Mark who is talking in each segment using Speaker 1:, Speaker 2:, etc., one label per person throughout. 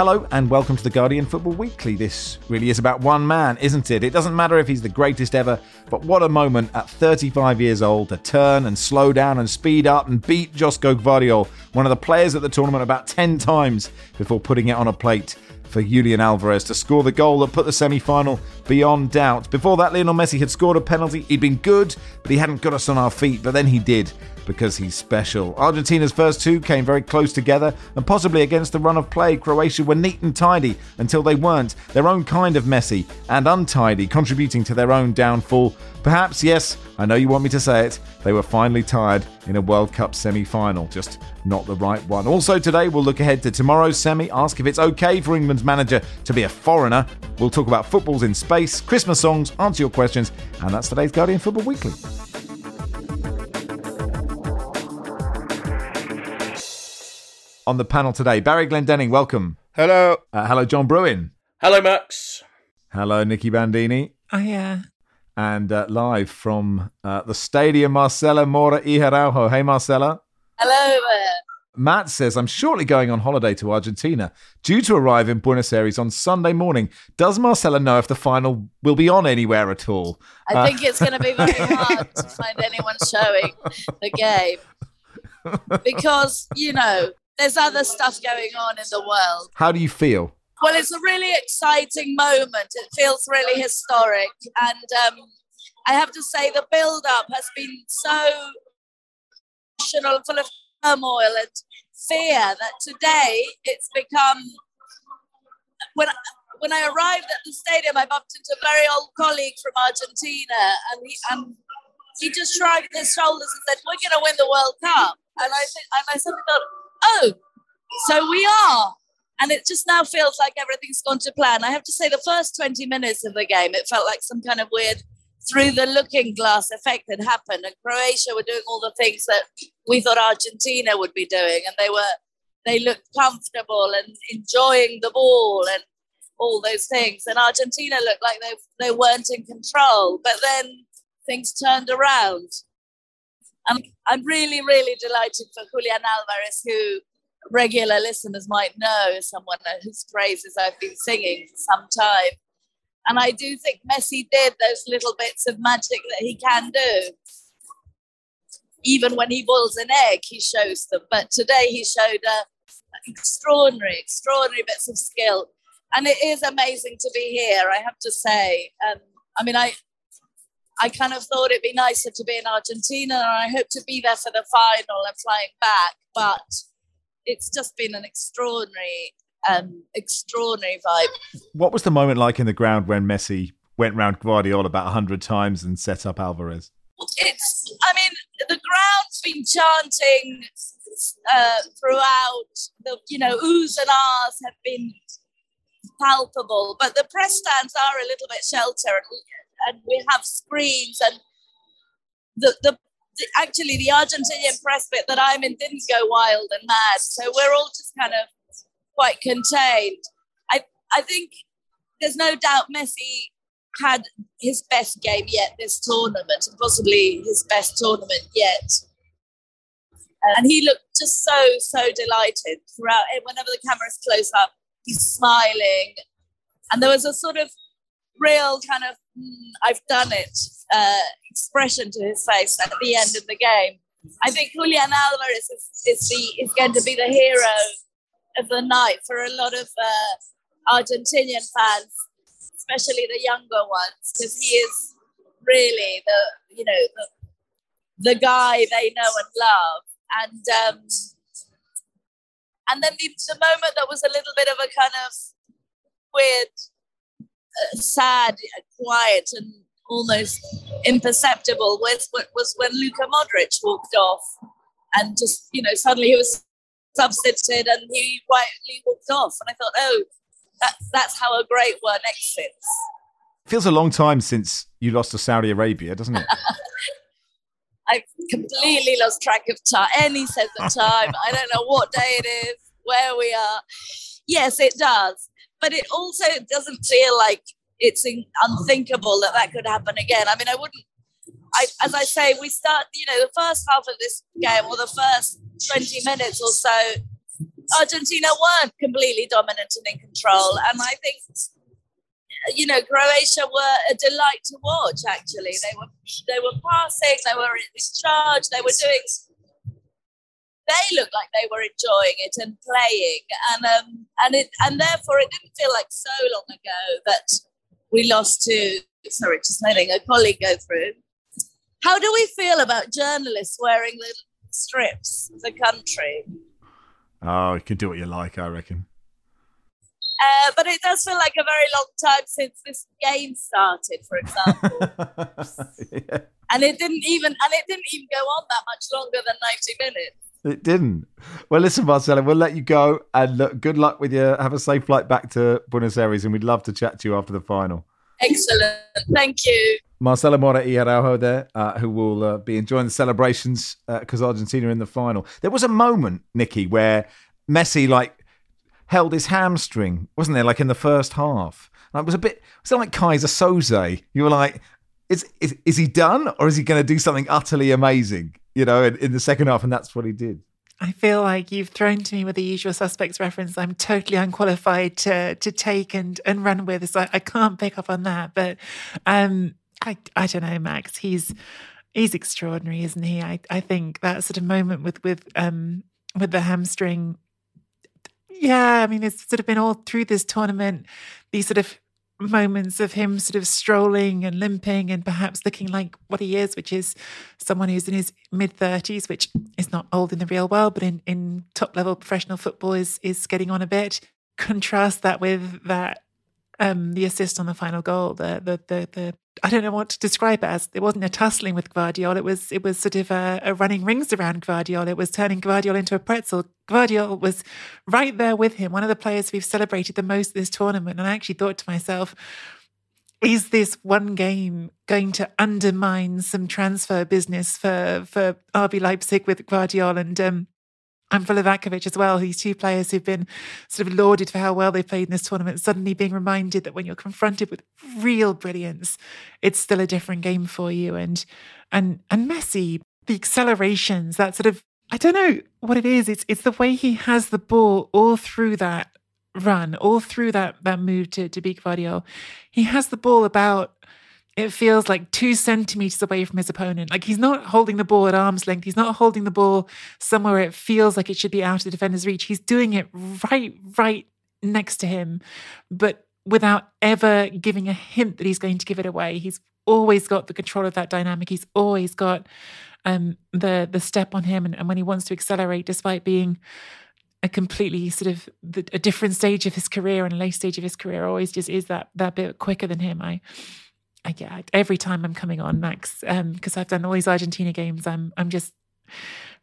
Speaker 1: Hello and welcome to the Guardian Football Weekly. This really is about one man, isn't it? It doesn't matter if he's the greatest ever, but what a moment at 35 years old to turn and slow down and speed up and beat Josko Gvardiol, one of the players at the tournament, about 10 times before putting it on a plate for Julian Alvarez to score the goal that put the semi final beyond doubt. Before that, Lionel Messi had scored a penalty. He'd been good, but he hadn't got us on our feet, but then he did because he's special. Argentina's first two came very close together, and possibly against the run of play, Croatia were neat and tidy until they weren't, their own kind of messy and untidy, contributing to their own downfall. Perhaps, yes, I know you want me to say it, they were finally tired in a World Cup semi final, just not the right one. Also, today we'll look ahead to tomorrow's semi, ask if it's okay for England's manager to be a foreigner. We'll talk about footballs in space, Christmas songs, answer your questions, and that's today's Guardian Football Weekly. On the panel today, Barry Glendenning, welcome.
Speaker 2: Hello.
Speaker 1: Uh, hello, John Brewin.
Speaker 2: Hello, Max.
Speaker 1: Hello, Nicky Bandini.
Speaker 3: Oh, yeah.
Speaker 1: And uh, live from uh, the stadium, Marcela Mora y Araujo. Hey, Marcela.
Speaker 4: Hello.
Speaker 1: Matt says, I'm shortly going on holiday to Argentina, due to arrive in Buenos Aires on Sunday morning. Does Marcela know if the final will be on anywhere at all?
Speaker 4: I
Speaker 1: Uh,
Speaker 4: think it's going to be very hard to find anyone showing the game because, you know, there's other stuff going on in the world.
Speaker 1: How do you feel?
Speaker 4: Well, it's a really exciting moment. It feels really historic. And um, I have to say, the build up has been so emotional, full of turmoil and fear that today it's become. When, when I arrived at the stadium, I bumped into a very old colleague from Argentina, and he, and he just shrugged his shoulders and said, We're going to win the World Cup. And I, think, I myself thought, Oh, so we are. And it just now feels like everything's gone to plan. I have to say, the first 20 minutes of the game, it felt like some kind of weird through the looking glass effect had happened. And Croatia were doing all the things that we thought Argentina would be doing. And they were, they looked comfortable and enjoying the ball and all those things. And Argentina looked like they, they weren't in control. But then things turned around. And I'm really, really delighted for Julian Alvarez, who regular listeners might know someone whose praises I've been singing for some time. And I do think Messi did those little bits of magic that he can do. Even when he boils an egg, he shows them. But today he showed uh, extraordinary, extraordinary bits of skill. And it is amazing to be here, I have to say. Um, I mean, I, I kind of thought it'd be nicer to be in Argentina, and I hope to be there for the final and flying back. But it's just been an extraordinary, um, extraordinary vibe.
Speaker 1: What was the moment like in the ground when Messi went round Guardiola about 100 times and set up Alvarez?
Speaker 4: It's, I mean, the ground's been chanting uh, throughout. The you know oohs and ahs have been palpable, but the press stands are a little bit sheltered, and we have screens and the the. Actually, the Argentinian press bit that I'm in didn't go wild and mad, so we're all just kind of quite contained. I I think there's no doubt Messi had his best game yet this tournament, and possibly his best tournament yet. And he looked just so, so delighted throughout. Whenever the camera's close up, he's smiling. And there was a sort of real kind of, I've done it uh, expression to his face at the end of the game. I think Julian Alvarez is, is, the, is going to be the hero of the night for a lot of uh, Argentinian fans, especially the younger ones, because he is really the you know the, the guy they know and love, and um, and then the, the moment that was a little bit of a kind of weird, sad, quiet, and almost imperceptible was was when Luka Modric walked off, and just you know suddenly he was substituted and he quietly walked off, and I thought, oh, that, that's how a great one exits.
Speaker 1: Feels a long time since you lost to Saudi Arabia, doesn't it?
Speaker 4: I've completely lost track of time, any sense of time. I don't know what day it is, where we are. Yes, it does. But it also doesn't feel like it's unthinkable that that could happen again. I mean, I wouldn't, I, as I say, we start, you know, the first half of this game or the first 20 minutes or so, Argentina weren't completely dominant and in control. And I think you know, Croatia were a delight to watch. Actually, they were they were passing, they were in charge, they were doing. They looked like they were enjoying it and playing, and um, and it and therefore it didn't feel like so long ago that we lost to. Sorry, just letting a colleague go through. How do we feel about journalists wearing the strips of the country?
Speaker 1: Oh, you can do what you like, I reckon.
Speaker 4: Uh, but it does feel like a very long time since this game started, for example. yeah. And it didn't even and it didn't even go on that much longer than ninety minutes.
Speaker 1: It didn't. Well, listen, Marcela, we'll let you go and look, good luck with you. Have a safe flight back to Buenos Aires, and we'd love to chat to you after the final.
Speaker 4: Excellent. Thank you.
Speaker 1: Marcela Mora y Araujo there, uh, who will uh, be enjoying the celebrations because uh, Argentina in the final. There was a moment, Nicky, where Messi like held his hamstring, wasn't there? Like in the first half, and it was a bit. Was it like Keyser Söze? You were like, is is is he done, or is he going to do something utterly amazing? You know, in, in the second half, and that's what he did.
Speaker 5: I feel like you've thrown to me with the usual suspects reference. I'm totally unqualified to to take and and run with. So I, I can't pick up on that. But um, I I don't know, Max. He's he's extraordinary, isn't he? I I think that sort of moment with with um with the hamstring yeah, I mean, it's sort of been all through this tournament, these sort of moments of him sort of strolling and limping and perhaps looking like what he is, which is someone who's in his mid 30s, which is not old in the real world, but in, in top level professional football is is getting on a bit. Contrast that with that um, the assist on the final goal, the, the the the I don't know what to describe it as. It wasn't a tussling with Gvardiol. It was it was sort of a, a running rings around Gvardiol. It was turning Gvardiol into a pretzel. Gvardiol was right there with him, one of the players we've celebrated the most this tournament. And I actually thought to myself, is this one game going to undermine some transfer business for for RB Leipzig with Gvardiol and um, and Livakovic as well. These two players who've been sort of lauded for how well they played in this tournament, suddenly being reminded that when you're confronted with real brilliance, it's still a different game for you. And and and Messi, the accelerations, that sort of I don't know what it is. It's it's the way he has the ball all through that run, all through that that move to to beat Gvardiol. He has the ball about it feels like two centimeters away from his opponent. Like he's not holding the ball at arm's length. He's not holding the ball somewhere it feels like it should be out of the defender's reach. He's doing it right, right next to him, but without ever giving a hint that he's going to give it away. He's always got the control of that dynamic. He's always got um, the the step on him, and, and when he wants to accelerate, despite being a completely sort of a different stage of his career and a late stage of his career, always just is that that bit quicker than him. I I get every time I'm coming on Max because um, I've done all these Argentina games. I'm I'm just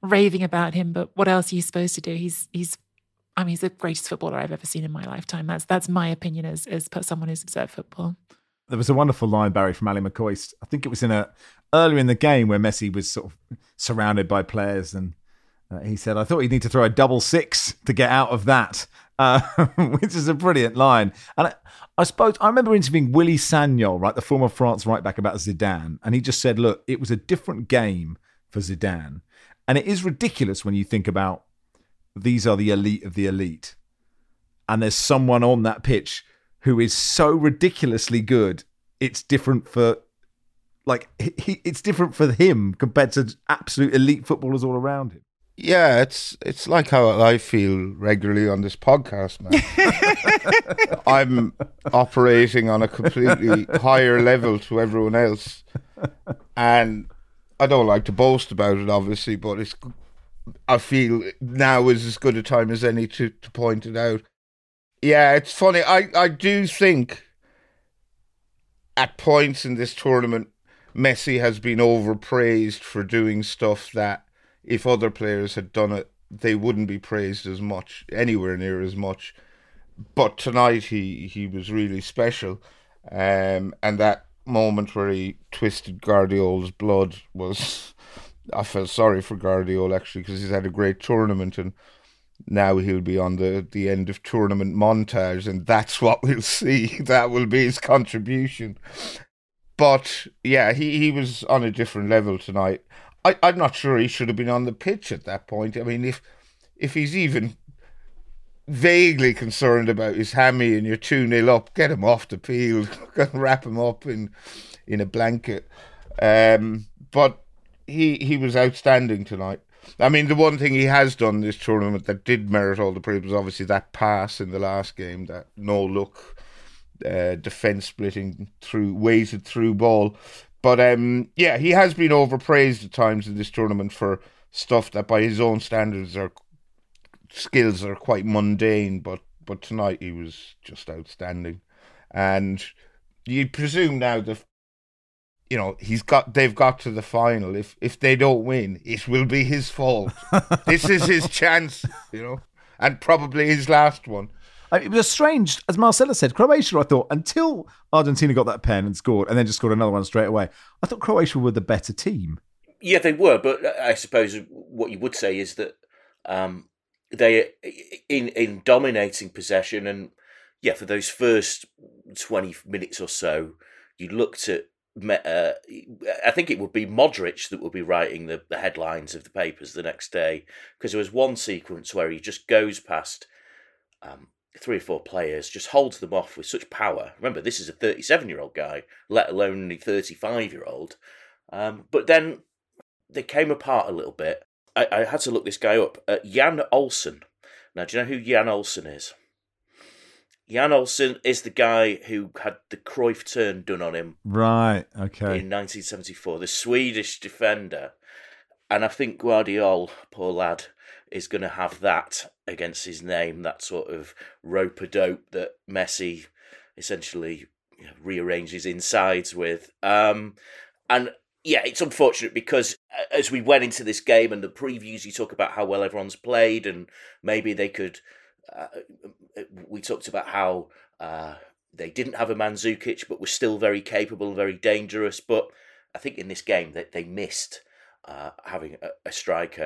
Speaker 5: raving about him. But what else are you supposed to do? He's he's I mean he's the greatest footballer I've ever seen in my lifetime. That's that's my opinion as as someone who's observed football.
Speaker 1: There was a wonderful line, Barry, from Ally McCoist. I think it was in a earlier in the game where Messi was sort of surrounded by players, and uh, he said, "I thought he'd need to throw a double six to get out of that." Uh, which is a brilliant line. And I, I suppose I remember interviewing Willy Sagnol, right, the former France right back about Zidane, and he just said, "Look, it was a different game for Zidane, and it is ridiculous when you think about these are the elite of the elite, and there's someone on that pitch who is so ridiculously good. It's different for." Like he, it's different for him compared to absolute elite footballers all around him.
Speaker 2: Yeah, it's it's like how I feel regularly on this podcast, man. I'm operating on a completely higher level to everyone else, and I don't like to boast about it, obviously, but it's I feel now is as good a time as any to, to point it out. Yeah, it's funny. I, I do think at points in this tournament, Messi has been overpraised for doing stuff that if other players had done it, they wouldn't be praised as much, anywhere near as much. But tonight he, he was really special. Um, and that moment where he twisted Guardiola's blood was. I felt sorry for Guardiola actually because he's had a great tournament and now he'll be on the, the end of tournament montage, and that's what we'll see. That will be his contribution. But yeah, he, he was on a different level tonight. I, I'm not sure he should have been on the pitch at that point. I mean, if if he's even vaguely concerned about his hammy and you're 2 0 up, get him off the field, wrap him up in in a blanket. Um, but he he was outstanding tonight. I mean, the one thing he has done this tournament that did merit all the praise was obviously that pass in the last game, that no look uh, defense splitting through weighted through ball. But um, yeah, he has been overpraised at times in this tournament for stuff that, by his own standards, are skills are quite mundane. But but tonight he was just outstanding, and you presume now that you know he's got they've got to the final. If if they don't win it will be his fault. This is his chance you know and probably his last one
Speaker 1: it was a strange as marcela said croatia i thought until argentina got that pen and scored and then just scored another one straight away i thought croatia were the better team.
Speaker 3: Yeah they were but i suppose what you would say is that um, they in in dominating possession and yeah for those first 20 minutes or so you looked at uh, I think it would be Modric that would be writing the, the headlines of the papers the next day because there was one sequence where he just goes past um, three or four players, just holds them off with such power. Remember, this is a 37 year old guy, let alone a 35 year old. Um, but then they came apart a little bit. I, I had to look this guy up. Uh, Jan Olsson. Now, do you know who Jan Olsson is? Jan Olsson is the guy who had the Cruyff turn done on him.
Speaker 1: Right, okay.
Speaker 3: In 1974, the Swedish defender. And I think Gvardiol, poor lad, is going to have that against his name, that sort of rope a dope that Messi essentially you know, rearranges insides with. Um, and yeah, it's unfortunate because uh, as we went into this game and the previews, you talk about how well everyone's played and maybe they could uh, we talked about how uh, they didn't have a Mandzukic, but were still very capable and very dangerous. But I think in this game that they, they missed uh, having a, a striker,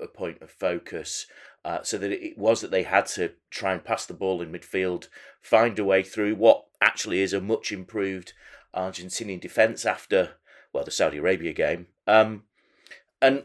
Speaker 3: a, a, point of focus, uh, so that it was that they had to try and pass the ball in midfield, find a way through what actually is a much improved Argentinian defence after well the Saudi Arabia game. Um, and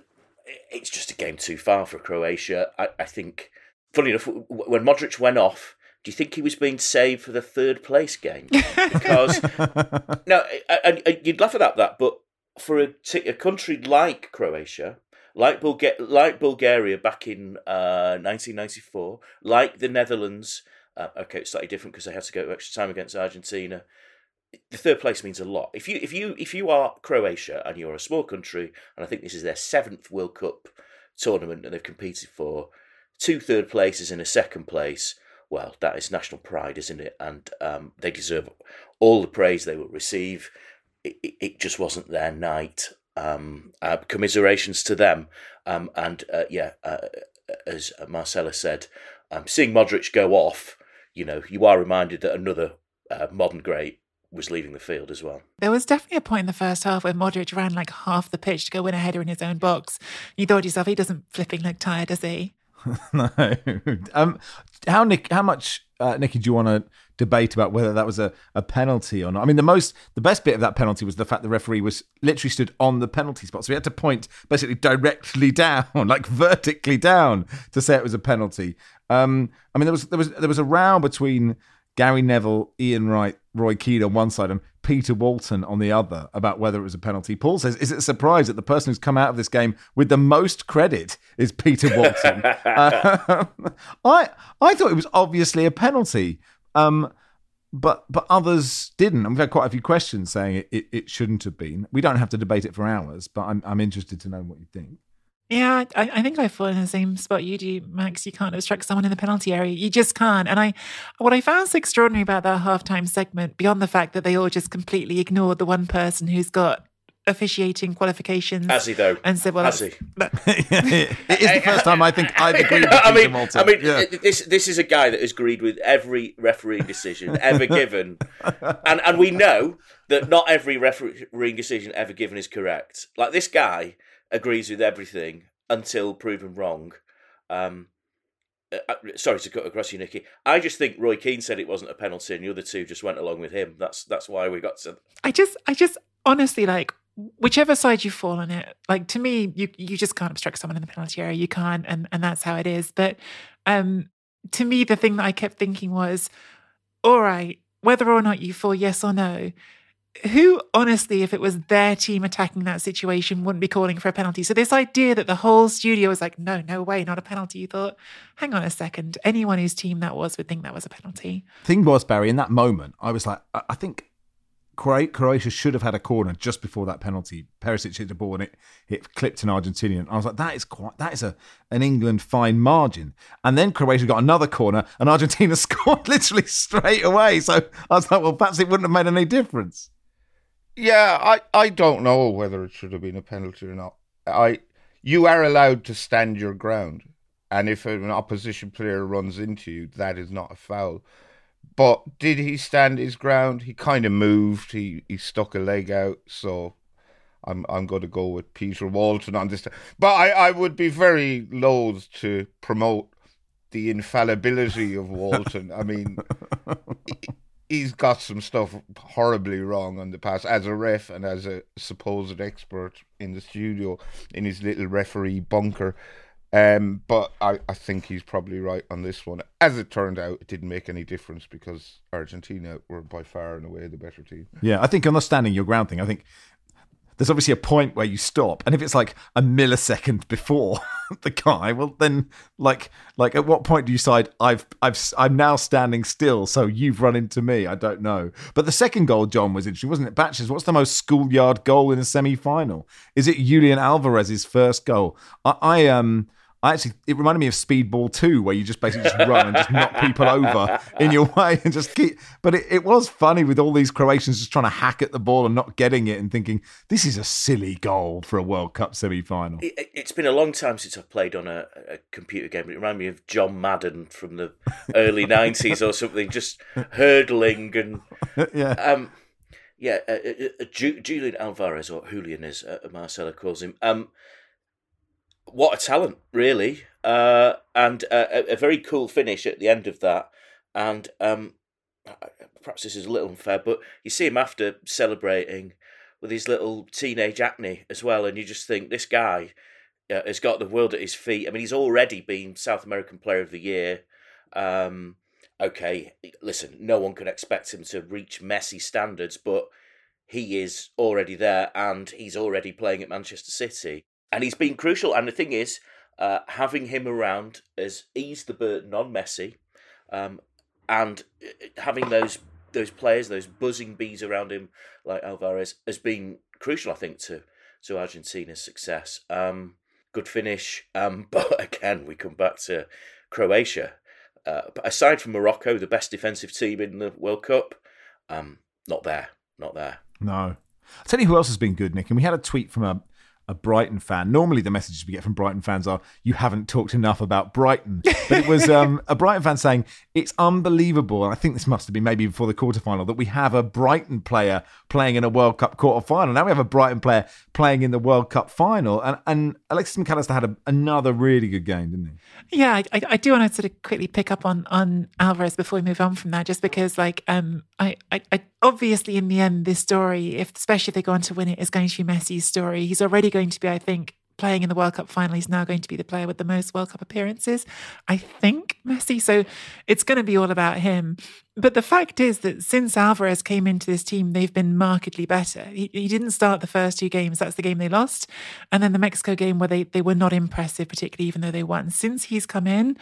Speaker 3: it's just a game too far for Croatia. I, I think funny enough, when Modric went off, do you think he was being saved for the third place game? Because no, and, you'd laugh at that, but for a, a country like Croatia, like Bulga- like Bulgaria back in uh, 1994, like the Netherlands. Uh, okay, it's slightly different because they had to go extra time against Argentina. The third place means a lot. If you if you if you are Croatia and you're a small country, and I think this is their seventh World Cup tournament that they've competed for, two third places and a second place, well, that is national pride, isn't it? And um, they deserve all the praise they will receive. It, it, it just wasn't their night. Um, uh, commiserations to them. Um, and uh, yeah, uh, as Marcela said, um, seeing Modric go off, you know, you are reminded that another uh, modern great was leaving the field as well.
Speaker 5: There was definitely a point in the first half where Modric ran like half the pitch to go win a header in his own box. You thought to yourself, he doesn't flipping look tired, does he?
Speaker 1: no. Um, how Nick? How much, uh, Nicky? Do you want to debate about whether that was a, a penalty or not? I mean, the most, the best bit of that penalty was the fact the referee was literally stood on the penalty spot, so he had to point basically directly down, like vertically down, to say it was a penalty. Um, I mean, there was there was there was a row between Gary Neville, Ian Wright, Roy Keane on one side, and Peter Walton on the other about whether it was a penalty. Paul says, "Is it a surprise that the person who's come out of this game with the most credit is Peter Walton?" uh, I I thought it was obviously a penalty, um, but but others didn't. And we've had quite a few questions saying it, it, it shouldn't have been. We don't have to debate it for hours, but I'm I'm interested to know what you think.
Speaker 5: Yeah, I, I think I fall in the same spot you do, Max. You can't obstruct someone in the penalty area. You just can't. And I, what I found so extraordinary about that halftime segment, beyond the fact that they all just completely ignored the one person who's got officiating qualifications.
Speaker 3: Has he though?
Speaker 5: And said, "Well,
Speaker 3: Has he?
Speaker 5: that-
Speaker 1: it is the first time I think I've agreed with
Speaker 3: I mean,
Speaker 1: Walton.
Speaker 3: I mean,
Speaker 1: Yeah.
Speaker 3: this this is a guy that has agreed with every refereeing decision ever given, and and we know that not every refereeing decision ever given is correct. Like this guy agrees with everything until proven wrong. Um, uh, uh, sorry to cut across you, Nicky. I just think Roy Keane said it wasn't a penalty, and the other two just went along with him. That's that's why we got to.
Speaker 5: I just, I just honestly like whichever side you fall on it. Like to me, you you just can't obstruct someone in the penalty area. You can't, and and that's how it is. But um, to me, the thing that I kept thinking was, all right, whether or not you fall yes or no. Who honestly, if it was their team attacking that situation, wouldn't be calling for a penalty? So, this idea that the whole studio was like, no, no way, not a penalty, you thought, hang on a second. Anyone whose team that was would think that was a penalty.
Speaker 1: thing was, Barry, in that moment, I was like, I I think Croatia should have had a corner just before that penalty. Perisic hit the ball and it, it clipped an Argentinian. I was like, that is quite that is a an England fine margin. And then Croatia got another corner and Argentina scored literally straight away. So I was like, well, perhaps it wouldn't have made any difference.
Speaker 2: Yeah, I, I don't know whether it should have been a penalty or not. I you are allowed to stand your ground, and if an opposition player runs into you, that is not a foul. But did he stand his ground? He kind of moved. He he stuck a leg out. So I'm I'm going to go with Peter Walton on this. But I, I would be very loath to promote the infallibility of Walton. I mean, he's got some stuff horribly wrong on the pass as a ref and as a supposed expert in the studio in his little referee bunker. Um, but I, I think he's probably right on this one. As it turned out, it didn't make any difference because Argentina were by far and away the better team.
Speaker 1: Yeah, I think on the standing your ground thing, I think there's obviously a point where you stop, and if it's like a millisecond before the guy, well, then like like at what point do you decide I've I've I'm now standing still, so you've run into me? I don't know. But the second goal, John, was interesting, wasn't it? Batches, what's the most schoolyard goal in a semi-final? Is it Julian Alvarez's first goal? I, I um. I actually, it reminded me of Speedball 2, where you just basically just run and just knock people over in your way and just keep. But it, it was funny with all these Croatians just trying to hack at the ball and not getting it and thinking, this is a silly goal for a World Cup semi final.
Speaker 3: It, it's been a long time since I've played on a, a computer game. It reminded me of John Madden from the early '90s or something, just hurdling and
Speaker 1: yeah.
Speaker 3: um, yeah. Uh, uh, uh, Ju- Julian Alvarez, or Julian, as uh, Marcela calls him. Um, what a talent, really, uh, and a, a very cool finish at the end of that. And um, perhaps this is a little unfair, but you see him after celebrating with his little teenage acne as well, and you just think this guy uh, has got the world at his feet. I mean, he's already been South American Player of the Year. Um, okay, listen, no one can expect him to reach Messi standards, but he is already there, and he's already playing at Manchester City, and he's been crucial. And the thing is, uh, having him around has eased the burden on Messi, um, and uh, having those those players, those buzzing bees around him, like Alvarez, has been crucial. I think to to Argentina's success. Um, good finish, um, but again, we come back to Croatia. Uh, aside from Morocco, the best defensive team in the World Cup, um, not there, not there.
Speaker 1: No. I'll tell you who else has been good, Nick. And we had a tweet from a, a Brighton fan. Normally, the messages we get from Brighton fans are, you haven't talked enough about Brighton. But it was um, a Brighton fan saying, it's unbelievable. And I think this must have been maybe before the quarterfinal that we have a Brighton player playing in a World Cup quarterfinal. Now we have a Brighton player playing in the World Cup final. And, and Alexis Mac Allister had a, another really good game, didn't he?
Speaker 5: Yeah, I, I, do want to sort of quickly pick up on on Alvarez before we move on from that, just because like um I, I, I obviously in the end this story, if especially if they go on to win it, is going to be Messi's story. He's already going to be, I think, playing in the World Cup final. He's now going to be the player with the most World Cup appearances. I think Messi. So it's going to be all about him. But the fact is that since Alvarez came into this team, they've been markedly better. He, he didn't start the first two games. That's the game they lost. And then the Mexico game where they, they were not impressive, particularly even though they won. Since he's come in,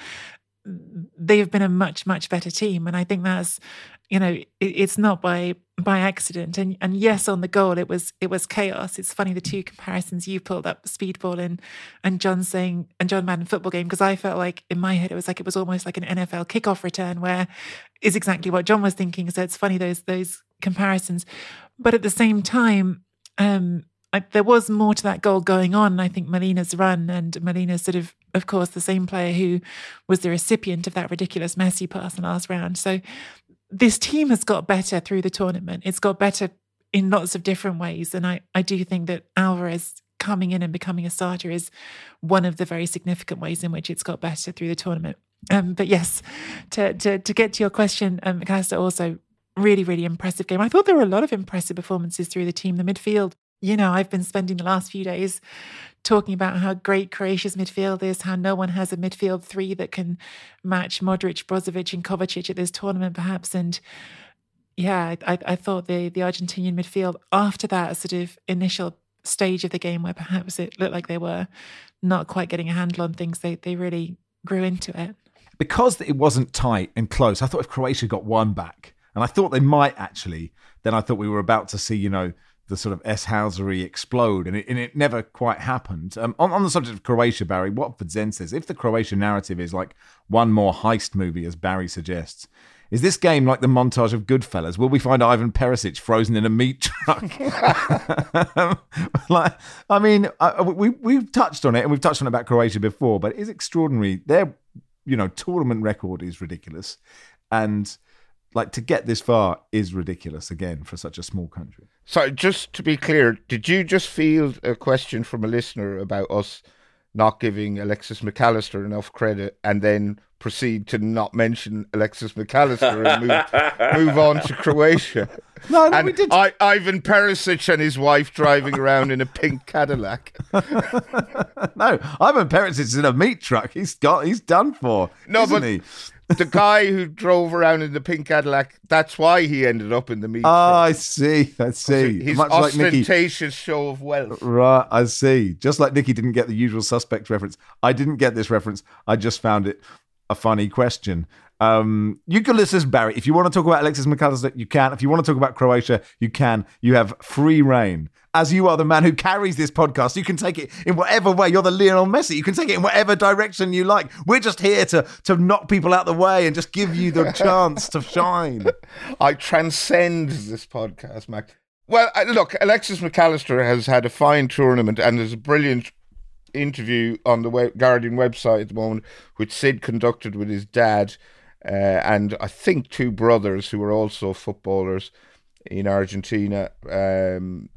Speaker 5: they have been a much much better team, and I think that's you know it, it's not by by accident. And and yes, on the goal it was it was chaos. It's funny the two comparisons you pulled up, speedball and and John saying and John Madden football game because I felt like in my head it was like it was almost like an NFL kickoff return where is exactly what John was thinking. So it's funny those those comparisons, but at the same time. um I, there was more to that goal going on. I think Molina's run and Molina's sort of, of course, the same player who was the recipient of that ridiculous Messi pass in the last round. So this team has got better through the tournament. It's got better in lots of different ways. And I, I do think that Alvarez coming in and becoming a starter is one of the very significant ways in which it's got better through the tournament. Um, but yes, to, to, to get to your question, um, Mac Allister also really, really impressive game. I thought there were a lot of impressive performances through the team. The midfield you know, I've been spending the last few days talking about how great Croatia's midfield is, how no one has a midfield three that can match Modric, Brozovic, and Kovacic at this tournament, perhaps. And yeah, I, I thought the the Argentinian midfield after that sort of initial stage of the game where perhaps it looked like they were not quite getting a handle on things, they they really grew into it.
Speaker 1: Because it wasn't tight and close, I thought if Croatia got one back, and I thought they might actually, then I thought we were about to see, you know, the sort of S housery explode, and it, and it never quite happened. Um, on, on the subject of Croatia, Barry, Watford Zen says if the Croatia narrative is like one more heist movie, as Barry suggests, is this game like the montage of Goodfellas? Will we find Ivan Perisic frozen in a meat truck? like, I mean, I, we we've touched on it, and we've touched on it about Croatia before, but it is extraordinary. Their, you know, tournament record is ridiculous, and like to get this far is ridiculous again for such a small country.
Speaker 2: So, just to be clear, did you just field a question from a listener about us not giving Alexis Mac Allister enough credit and then proceed to not mention Alexis Mac Allister and move, move on to Croatia?
Speaker 1: No, no,
Speaker 2: and
Speaker 1: we did.
Speaker 2: I, Ivan Perisic and his wife driving around in a pink Cadillac.
Speaker 1: no, Ivan Perisic is in a meat truck. He's got. He's done for.
Speaker 2: No, but
Speaker 1: he?
Speaker 2: the guy who drove around in the pink Cadillac, that's why he ended up in the meat
Speaker 1: Oh, I see. I see.
Speaker 2: His
Speaker 1: Much like
Speaker 2: ostentatious show of wealth.
Speaker 1: Right, I see. Just like Nicky didn't get the usual suspect reference, I didn't get this reference. I just found it a funny question. Um, you can listen, Barry. If you want to talk about Alexis Mac Allister, you can. If you want to talk about Croatia, you can. You have free reign. As you are the man who carries this podcast, you can take it in whatever way. You're the Lionel Messi. You can take it in whatever direction you like. We're just here to to knock people out the way and just give you the chance to shine.
Speaker 2: I transcend this podcast, Mac. Well, look, Alexis McAllister has had a fine tournament and is a brilliant interview on the web- Guardian website at the moment, which Sid conducted with his dad uh, and I think two brothers who were also footballers in Argentina. Um,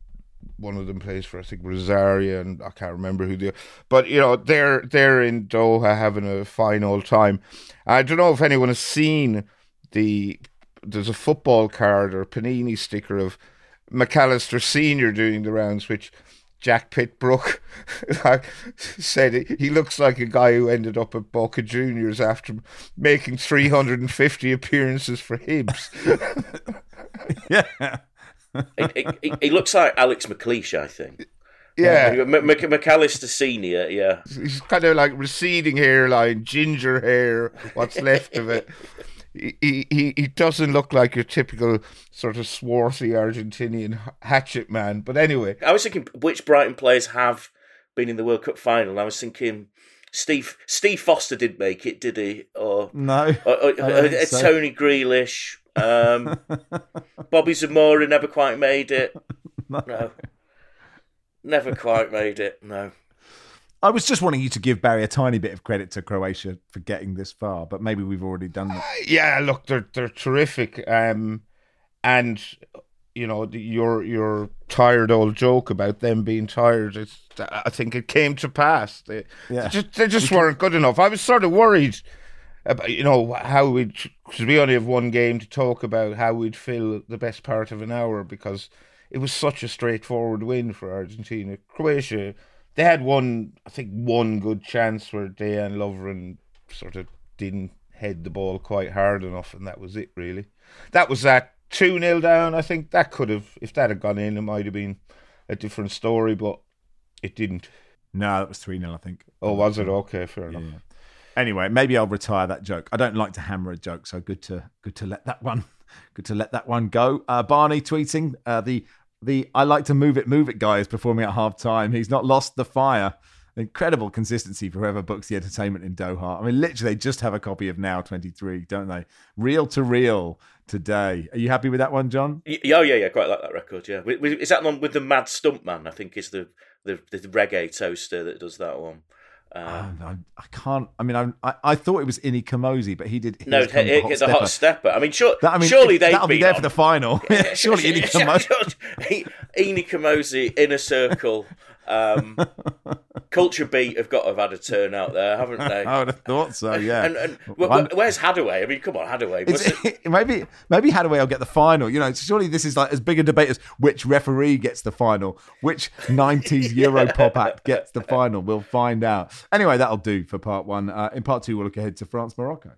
Speaker 2: one of them plays for I think Rosario, and I can't remember who the. But you know they're they're in Doha having a fine old time. I don't know if anyone has seen the. There's a football card or panini sticker of Mac Allister Senior doing the rounds, which Jack Pitt-Brooke said he looks like a guy who ended up at Boca Juniors after making 350 appearances for Hibs.
Speaker 1: yeah.
Speaker 3: he, he, he looks like Alex McLeish, I think.
Speaker 2: Yeah,
Speaker 3: M- M- Mac Allister Senior, yeah.
Speaker 2: he's kind of like receding hairline, ginger hair, what's left of it. He, he he doesn't look like your typical sort of swarthy Argentinian hatchet man. But anyway,
Speaker 3: I was thinking which Brighton players have been in the World Cup final. and I was thinking Steve Steve Foster did make it, did he? Or,
Speaker 1: No.
Speaker 3: or, or,
Speaker 1: I don't
Speaker 3: or-
Speaker 1: think so.
Speaker 3: Tony Grealish. Um, Bobby Zamora never quite made it. No. Never quite made it. No.
Speaker 1: I was just wanting you to give Barry a tiny bit of credit to Croatia for getting this far, but maybe we've already done that.
Speaker 2: yeah, look, they're they're terrific. Um, and you know the, your your tired old joke about them being tired. It's, I think it came to pass. They,
Speaker 1: Yeah.
Speaker 2: they just, they just weren't good enough. I was sort of worried about you know how we'd because we only have one game to talk about how we'd fill the best part of an hour because it was such a straightforward win for Argentina. Croatia, they had one, I think, one good chance where Dejan Lovren sort of didn't head the ball quite hard enough, and that was it, really. That was that 2 0 down. I think that could have, if that had gone in, it might have been a different story, but it didn't.
Speaker 1: No, that was 3 0, I think.
Speaker 2: Oh, was it? Okay, fair enough.
Speaker 1: yeah. Anyway, maybe I'll retire that joke. I don't like to hammer a joke, so good to good to let that one good to let that one go. Uh, Barney tweeting uh, the the I like to move it, move it guy is performing at half time. He's not lost the fire. Incredible consistency for whoever books the entertainment in Doha. I mean, literally, they just have a copy of Now 23, don't they? Reel 2 Real today. Are you happy with that one, John?
Speaker 3: Yeah, oh, yeah, yeah. Quite like that record. Yeah, is that one with the Mad Stuntman? I think is the the, the reggae toaster that does that one.
Speaker 1: Um, I, I, can't. I mean, I, I, thought it was Ini Kamoze, but he did.
Speaker 3: No,
Speaker 1: the
Speaker 3: hot, the hot stepper. I mean, sure, that, I mean surely they
Speaker 1: that'll be there
Speaker 3: on.
Speaker 1: for the final. surely Ini
Speaker 3: Kamoze, Ini Kamoze, Inner Circle. Um, Culture Beat have got to have had a turn out there, haven't they?
Speaker 1: I would have thought so. Yeah.
Speaker 3: and, and One, where's Haddaway? I mean, come on, Haddaway.
Speaker 1: maybe maybe Haddaway will get the final. You know, surely this is like as big a debate as which referee gets the final, which '90s Euro pop act gets the final. We'll find out. Anyway, that'll do for part one. Uh, in part two, we'll look ahead to France Morocco.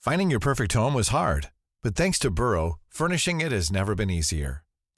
Speaker 6: Finding your perfect home was hard, but thanks to Burrow, furnishing it has never been easier.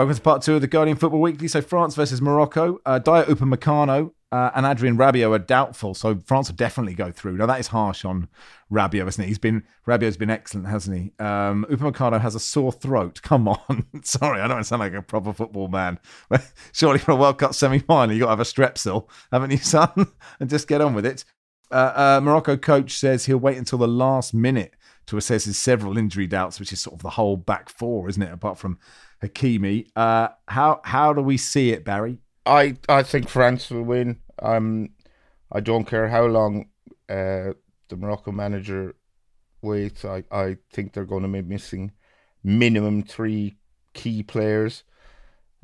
Speaker 1: Welcome to part two of the Guardian Football Weekly. So France versus Morocco. Uh, Dayot Upamecano uh, and Adrien Rabiot are doubtful, so France will definitely go through. Now that is harsh on Rabiot, isn't it? He's been Rabiot's been excellent, hasn't he? Um, Upamecano has a sore throat. Come on, sorry, I don't sound like a proper football man. Surely for a World Cup semi-final, you got to have a strepsil, haven't you, son? and just get on with it. Uh, uh, Morocco coach says he'll wait until the last minute to assess his several injury doubts, which is sort of the whole back four, isn't it? Apart from Hakimi. Uh, how how do we see it, Barry?
Speaker 2: I, I think France will win. Um, I don't care how long uh, the Morocco manager waits. I, I think they're going to be missing minimum three key players.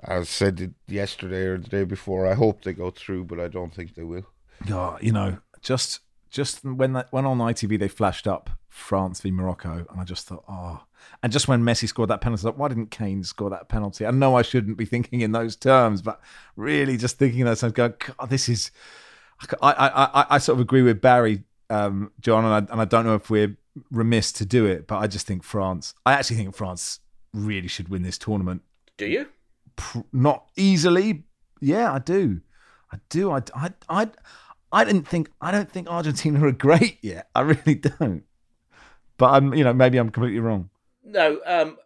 Speaker 2: As said yesterday or the day before, I hope they go through, but I don't think they will.
Speaker 1: Oh, you know, just just when that when on ITV they flashed up France v Morocco, and I just thought, oh. And just when Messi scored that penalty, I thought, why didn't Kane score that penalty? I know I shouldn't be thinking in those terms, but really just thinking in those terms, going, God, this is. I, I, I, I sort of agree with Barry, um, John, and I, and I don't know if we're remiss to do it, but I just think France. I actually think France really should win this tournament.
Speaker 3: Do you?
Speaker 1: Not easily. Yeah, I do. I do. I, I, I, I didn't think. I don't think Argentina are great yet. I really don't. But I'm, you know, maybe I'm completely wrong.
Speaker 3: No, um,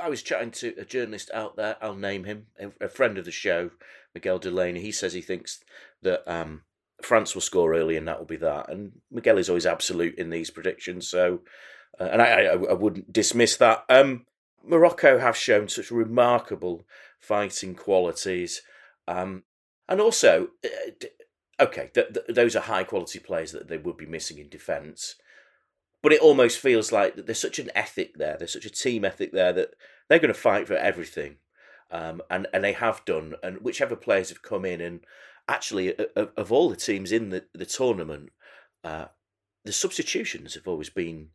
Speaker 3: I was chatting to a journalist out there. I'll name him, a friend of the show, Miguel Delaney. He says he thinks that um, France will score early, and that will be that. And Miguel is always absolute in these predictions, so uh, and I, I, I, wouldn't dismiss that. Um, Morocco have shown such remarkable fighting qualities, um, and also, uh, okay, th- th- those are high quality players that they would be missing in defence but it almost feels like there's such an ethic there. There's such a team ethic there that they're going to fight for everything, um, and and they have done. And whichever players have come in, and actually of, of all the teams in the the tournament, uh, the substitutions have always been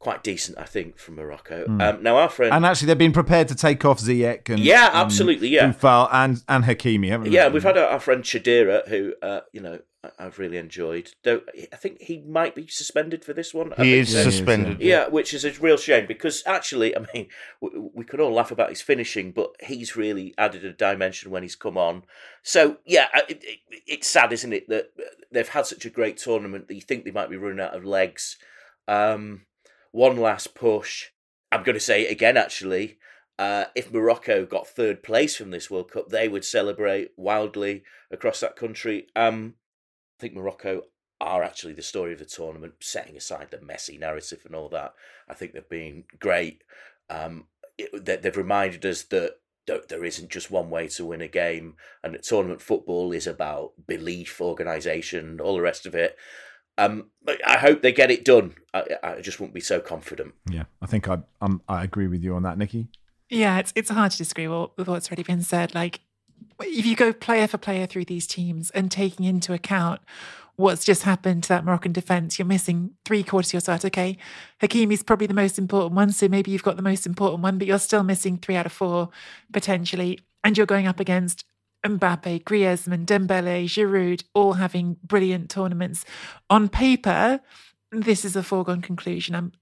Speaker 3: quite decent, I think, from Morocco. Mm. Um, now our friend,
Speaker 1: and actually they've been prepared to take off Ziyech and
Speaker 3: yeah, absolutely, yeah,
Speaker 1: and and Hakimi, haven't
Speaker 3: yeah, we've had our, our friend Cheddira, who uh, you know I've really enjoyed. Though I think he might be suspended for this one.
Speaker 2: He is suspended.
Speaker 3: yeah. yeah, which is a real shame because actually, I mean, we could all laugh about his finishing, but he's really added a dimension when he's come on. So yeah, it, it, it's sad, isn't it, that they've had such a great tournament that you think they might be running out of legs. Um, one last push. I'm going to say it again, actually. Uh, if Morocco got third place from this World Cup, they would celebrate wildly across that country. Um, I think Morocco are actually the story of the tournament, setting aside the messy narrative and all that. I think they've been great. Um, it, they've reminded us that there isn't just one way to win a game, and that tournament football is about belief, organisation, all the rest of it. Um, I hope they get it done. I, I just won't be so confident.
Speaker 1: Yeah, I think I I'm, I agree with you on that, Nicky.
Speaker 5: Yeah, it's it's hard to disagree with what's already been said. Like if you go player for player through these teams and taking into account what's just happened to that Moroccan defence, you're missing three quarters of your start. Okay, Hakimi's probably the most important one, so maybe you've got the most important one, but you're still missing three out of four potentially, and you're going up against Mbappe, Griezmann, Dembele, Giroud, all having brilliant tournaments. On paper, this is a foregone conclusion. I'm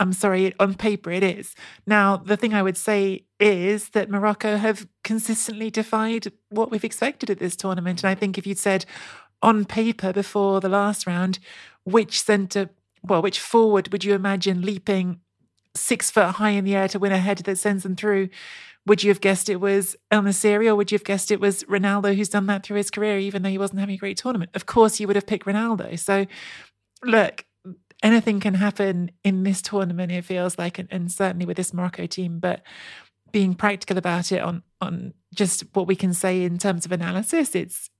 Speaker 5: I'm sorry, on paper it is. Now, the thing I would say is that Morocco have consistently defied what we've expected at this tournament. And I think if you'd said on paper before the last round, which centre, well, which forward would you imagine leaping six foot high in the air to win a header that sends them through? Would you have guessed it was El Nesyri or would you have guessed it was Ronaldo who's done that through his career, even though he wasn't having a great tournament? Of course, you would have picked Ronaldo. So, look, anything can happen in this tournament, it feels like, and, and certainly with this Morocco team. But being practical about it on on just what we can say in terms of analysis, it's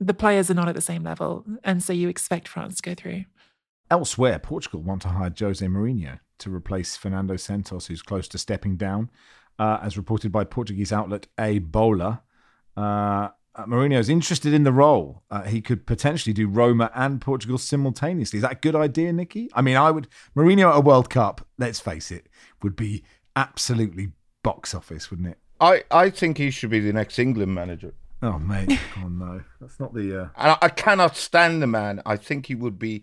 Speaker 5: the players are not at the same level, and so you expect France to go through.
Speaker 1: Elsewhere, Portugal want to hire Jose Mourinho to replace Fernando Santos, who's close to stepping down, uh, as reported by Portuguese outlet A Bola. Uh, uh, Mourinho is interested in the role. Uh, he could potentially do Roma and Portugal simultaneously. Is that a good idea, Nicky? I mean, I would Mourinho at a World Cup. Let's face it, would be absolutely box office, wouldn't it?
Speaker 2: I, I think he should be the next England manager.
Speaker 1: Oh mate, oh no, that's not the. Uh...
Speaker 2: I, I cannot stand the man. I think he would be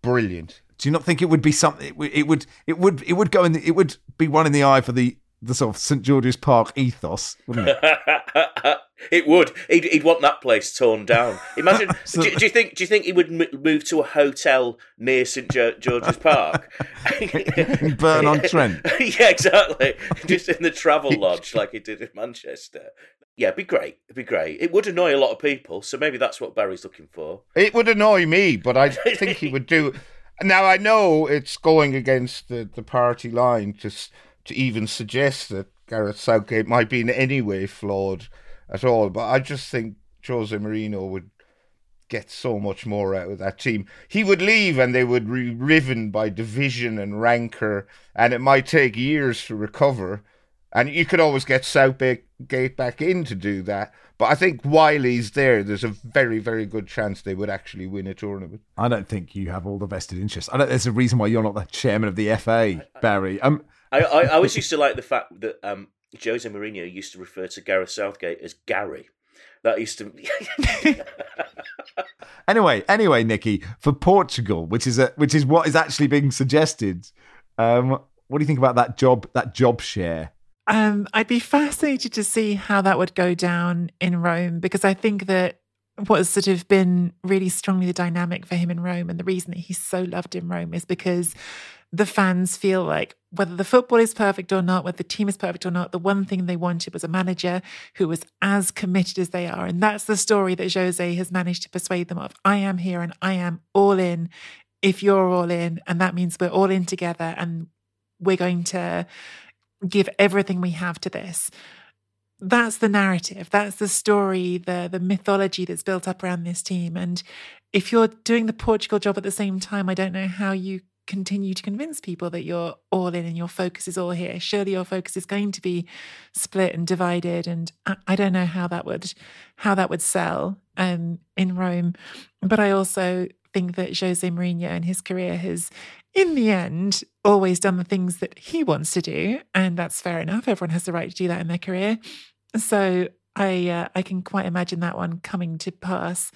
Speaker 2: brilliant.
Speaker 1: Do you not think it would be something? It would, it would, it would, it would go in. The, it would be one in the eye for the the sort of St George's Park ethos, wouldn't it?
Speaker 3: it would. He'd, he'd, want that place torn down. Imagine. do, do, you think? Do you think he would move to a hotel near St George's Park?
Speaker 1: Burn on Trent.
Speaker 3: yeah, exactly. Just in the travel lodge, like he did in Manchester. Yeah, it'd be great. It'd be great. It would annoy a lot of people, so maybe that's what Barry's looking for.
Speaker 2: It would annoy me, but I think he would do. Now I know it's going against the, the party line. Just to even suggest that Gareth Southgate might be in any way flawed at all. But I just think Jose Mourinho would get so much more out of that team. He would leave and they would be riven by division and rancor, and it might take years to recover. And you could always get Southgate back in to do that. But I think while he's there, there's a very, very good chance they would actually win a tournament.
Speaker 1: I don't think you have all the vested interest. I don't. There's a reason why you're not the chairman of the FA, Barry. Um,
Speaker 3: I, I, I always used to like the fact that um, Jose Mourinho used to refer to Gareth Southgate as Gary. That used to.
Speaker 1: anyway, anyway, Nicky, for Portugal, which is a, which is what is actually being suggested. Um, what do you think about that job? That job share.
Speaker 5: Um, I'd be fascinated to see how that would go down in Rome because I think that what has sort of been really strongly the dynamic for him in Rome and the reason that he's so loved in Rome is because the fans feel like whether the football is perfect or not, whether the team is perfect or not, the one thing they wanted was a manager who was as committed as they are. And that's the story that Jose has managed to persuade them of. I am here and I am all in if you're all in. And that means we're all in together and we're going to give everything we have to this. That's the narrative. That's the story, the the mythology that's built up around this team. And if you're doing the Portugal job at the same time, I don't know how you continue to convince people that you're all in and your focus is all here. Surely your focus is going to be split and divided, and I, I don't know how that would how that would sell um, in Rome. But I also think that Jose Mourinho and his career has, in the end, always done the things that he wants to do, and that's fair enough. Everyone has the right to do that in their career. So I uh, I can quite imagine that one coming to pass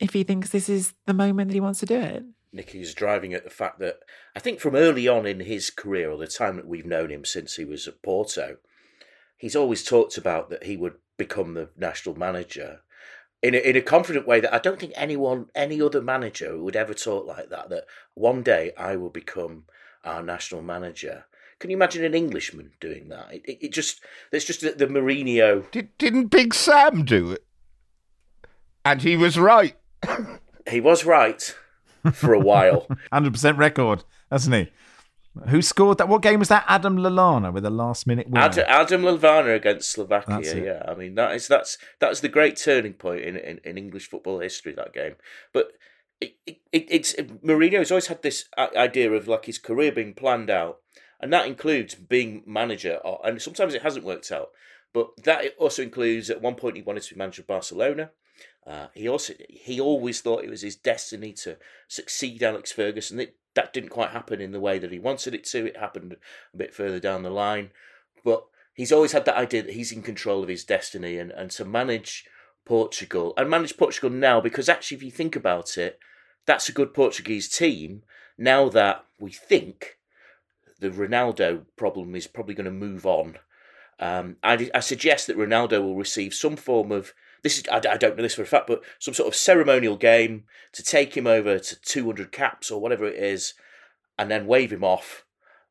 Speaker 5: if he thinks this is the moment that he wants to do it.
Speaker 3: Nicky's driving at the fact that I think from early on in his career, or the time that we've known him since he was at Porto, he's always talked about that he would become the national manager in a, in a confident way that I don't think anyone, any other manager would ever talk like that. That one day I will become our national manager. Can you imagine an Englishman doing that? It, it, it just, it's just the, the Mourinho.
Speaker 2: Did, didn't Big Sam do it? And he was right.
Speaker 3: he was right for a while.
Speaker 1: 100% record, hasn't he? Who scored that? What game was that? Adam Lallana with a last minute win.
Speaker 3: Adam, Adam Lallana against Slovakia. Yeah, I mean that is that's that's the great turning point in, in, in English football history. That game, but it, it, it's Mourinho's always had this uh, idea of like his career being planned out, and that includes being manager. Or, and sometimes it hasn't worked out, But that also includes at one point he wanted to be manager of Barcelona. Uh, he also he always thought it was his destiny to succeed Alex Ferguson. It, that didn't quite happen in the way that he wanted it to. It happened a bit further down the line, but he's always had that idea that he's in control of his destiny and, and to manage Portugal and manage Portugal now because actually, if you think about it, that's a good Portuguese team. Now that we think the Ronaldo problem is probably going to move on, um, I, I suggest that Ronaldo will receive some form of this is I, I, don't know this for a fact, but some sort of ceremonial game to take him over to 200 caps or whatever it is, and then wave him off,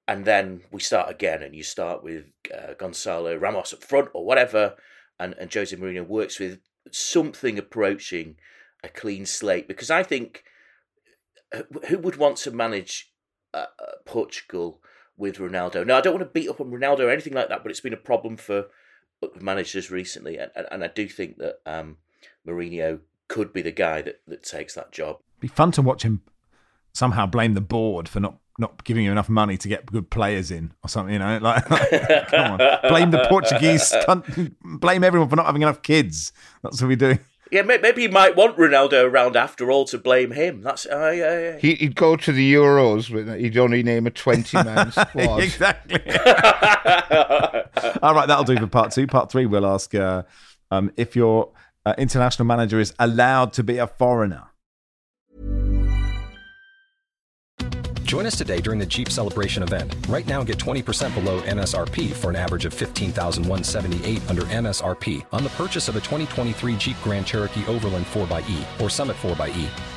Speaker 3: and then we start again, and you start with uh, Gonzalo Ramos up front or whatever, and and Jose Mourinho works with something approaching a clean slate because I think uh, who would want to manage uh, Portugal with Ronaldo? Now I don't want to beat up on Ronaldo or anything like that, but it's been a problem for managers recently, and, and I do think that um, Mourinho could be the guy that, that takes that job.
Speaker 1: Be fun to watch him somehow blame the board for not not giving you enough money to get good players in or something, you know, like, like come on, blame the Portuguese, blame everyone for not having enough kids. That's what we do.
Speaker 3: Yeah, maybe he might want Ronaldo around after all to blame him. That's uh, yeah, yeah.
Speaker 2: He'd go to the Euros, but he'd only name a twenty-man squad.
Speaker 1: exactly. All right, that'll do for part two. Part three, we'll ask uh, um, if your uh, international manager is allowed to be a foreigner.
Speaker 7: Join us today during the Jeep Celebration event. Right now, get 20% below MSRP for an average of 15178 under MSRP on the purchase of a 2023 Jeep Grand Cherokee Overland 4xE or Summit 4xE.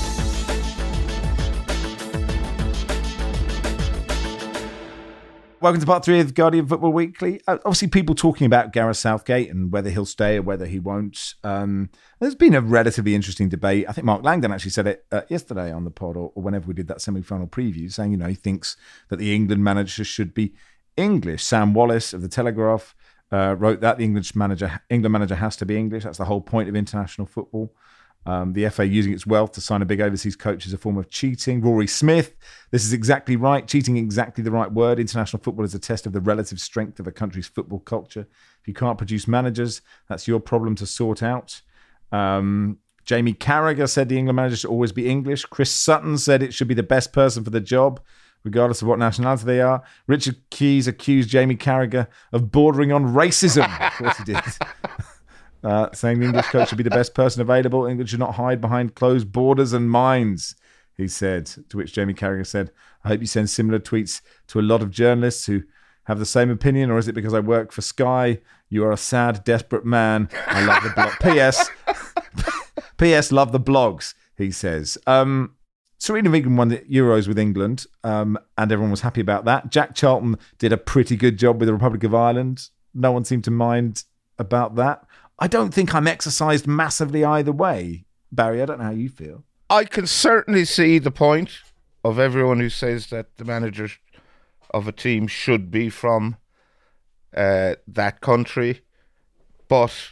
Speaker 1: Welcome to part three of Guardian Football Weekly. Uh, obviously, people talking about Gareth Southgate and whether he'll stay or whether he won't. Um, there's been a relatively interesting debate. I think Mark Langdon actually said it uh, yesterday on the pod or, or, whenever we did that semi final preview, saying, you know, he thinks that the England manager should be English. Sam Wallace of The Telegraph uh, wrote that the English manager, England manager has to be English. That's the whole point of international football. Um, the FA using its wealth to sign a big overseas coach is a form of cheating. Rory Smith, this is exactly right. Cheating, exactly the right word. International football is a test of the relative strength of a country's football culture. If you can't produce managers, that's your problem to sort out. Um, Jamie Carragher said the England manager should always be English. Chris Sutton said it should be the best person for the job, regardless of what nationality they are. Richard Keys accused Jamie Carragher of bordering on racism. of course he did. Uh, saying the English coach should be the best person available. England should not hide behind closed borders and minds, he said. To which Jamie Carragher said, I hope you send similar tweets to a lot of journalists who have the same opinion, or is it because I work for Sky? You are a sad, desperate man. I love the blog. P.S. P.S. Love the blogs, he says. Um, Sarina Wiegman won the Euros with England, um, and everyone was happy about that. Jack Charlton did a pretty good job with the Republic of Ireland. No one seemed to mind about that. I don't think I'm exercised massively either way. Barry, I don't know how you feel.
Speaker 2: I can certainly see the point of everyone who says that the manager of a team should be from uh, that country, but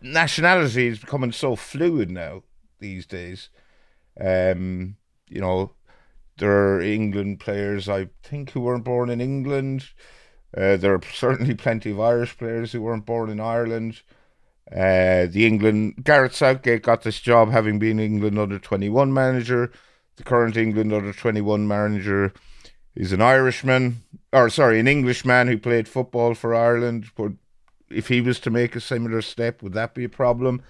Speaker 2: nationality is becoming so fluid now these days. Um, you know, there are England players I think who weren't born in England. Uh, there are certainly plenty of Irish players who weren't born in Ireland. Uh, the England Gareth Southgate got this job having been England under twenty one manager. The current England under twenty one manager is an Irishman, or sorry, an Englishman who played football for Ireland. But if he was to make a similar step, would that be a problem?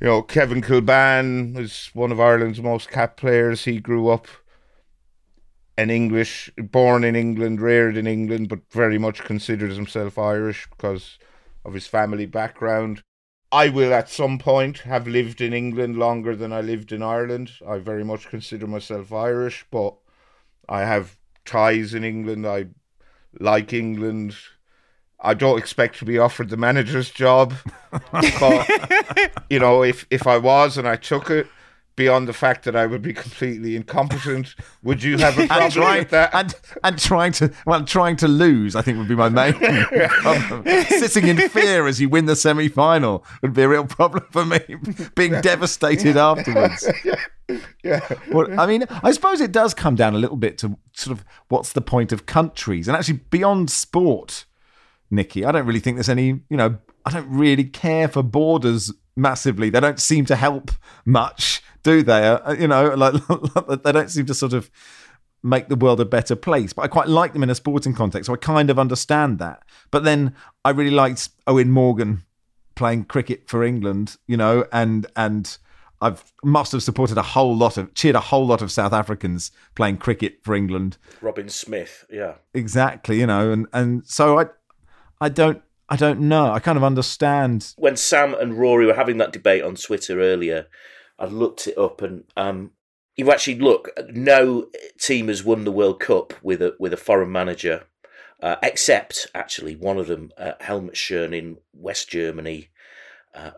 Speaker 2: You know, Kevin Kilbane is one of Ireland's most capped players. He grew up an English, born in England, reared in England, but very much considers himself Irish because of his family background. I will at some point have lived in England longer than I lived in Ireland. I very much consider myself Irish, but I have ties in England. I like England. I don't expect to be offered the manager's job, but you know, if if I was and I took it, beyond the fact that I would be completely incompetent. Would you have a
Speaker 1: and
Speaker 2: problem
Speaker 1: trying,
Speaker 2: with that?
Speaker 1: and and trying to well trying to lose I think would be my main problem. Sitting in fear as you win the semi final would be a real problem for me. Being devastated afterwards.
Speaker 2: yeah.
Speaker 1: Well, I mean, I suppose it does come down a little bit to sort of what's the point of countries and actually beyond sport, Nicky. I don't really think there's any, you know, I don't really care for borders massively. They don't seem to help much, do they? Uh, you know, like they don't seem to sort of make the world a better place. But I quite like them in a sporting context, so I kind of understand that. But then I really liked Eoin Morgan playing cricket for England, you know, and and I've must have supported a whole lot of cheered a whole lot of South Africans playing cricket for England.
Speaker 3: Robin Smith, yeah,
Speaker 1: exactly. You know, and and so I I don't I don't know. I kind of understand
Speaker 3: when Sam and Rory were having that debate on Twitter earlier. I looked it up, and um, you actually look. No team has won the World Cup with a with a foreign manager, uh, except actually one of them, uh, Helmut Schön in West Germany. Uh,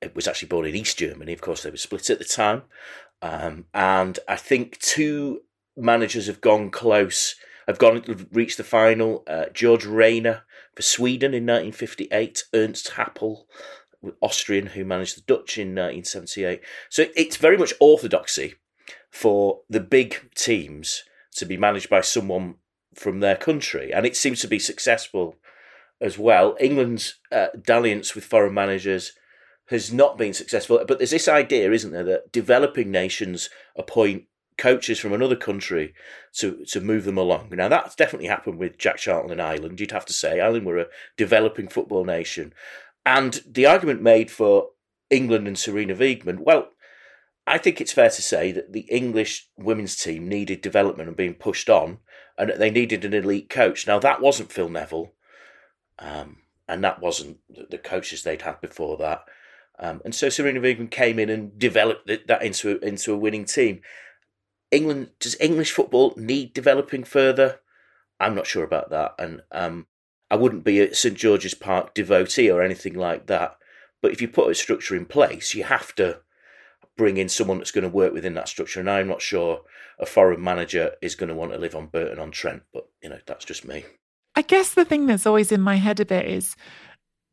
Speaker 3: it was actually born in East Germany. Of course, they were split at the time. Um, and I think two managers have gone close, have gone reached the final. Uh, George Raynor for Sweden in 1958, Ernst Happel, Austrian, who managed the Dutch in 1978. So it's very much orthodoxy for the big teams to be managed by someone from their country, and it seems to be successful as well. England's uh, dalliance with foreign managers has not been successful. But there's this idea, isn't there, that developing nations appoint coaches from another country to to move them along. Now that's definitely happened with Jack Charlton and Ireland. You'd have to say Ireland were a developing football nation, and the argument made for England and Sarina Wiegman. Well, I think it's fair to say that the English women's team needed development and being pushed on, and they needed an elite coach. Now that wasn't Phil Neville, um, and that wasn't the coaches they'd had before that. Um, and so Sarina Wiegman came in and developed that into into a winning team. England does English football need developing further? I'm not sure about that, and um, I wouldn't be a St George's Park devotee or anything like that. But if you put a structure in place, you have to bring in someone that's going to work within that structure. And I'm not sure a foreign manager is going to want to live on Burton on Trent, but you know that's just me.
Speaker 5: I guess the thing that's always in my head a bit is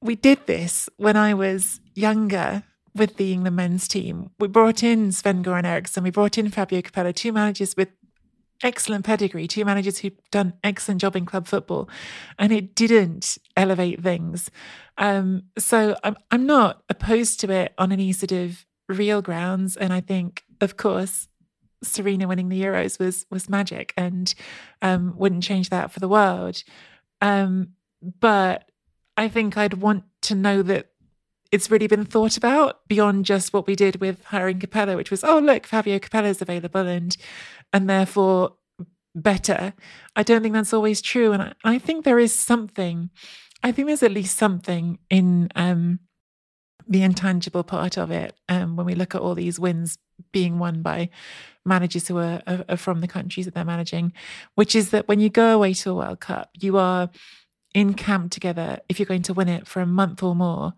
Speaker 5: we did this when I was younger with the England men's team. We brought in Sven Goran Eriksson, we brought in Fabio Capello, two managers with excellent pedigree, two managers who've done excellent job in club football, and it didn't elevate things. Um, so I'm I'm not opposed to it on any sort of real grounds, and I think, of course, Sarina winning the Euros was was magic, and um, wouldn't change that for the world. Um, but I think I'd want to know that it's really been thought about beyond just what we did with hiring Capello, which was, oh look, Fabio Capello is available and and therefore better. I don't think that's always true. And I, I think there is something, I think there's at least something in um, the intangible part of it um, when we look at all these wins being won by managers who are, are, are from the countries that they're managing, which is that when you go away to a World Cup, you are in camp together if you're going to win it for a month or more.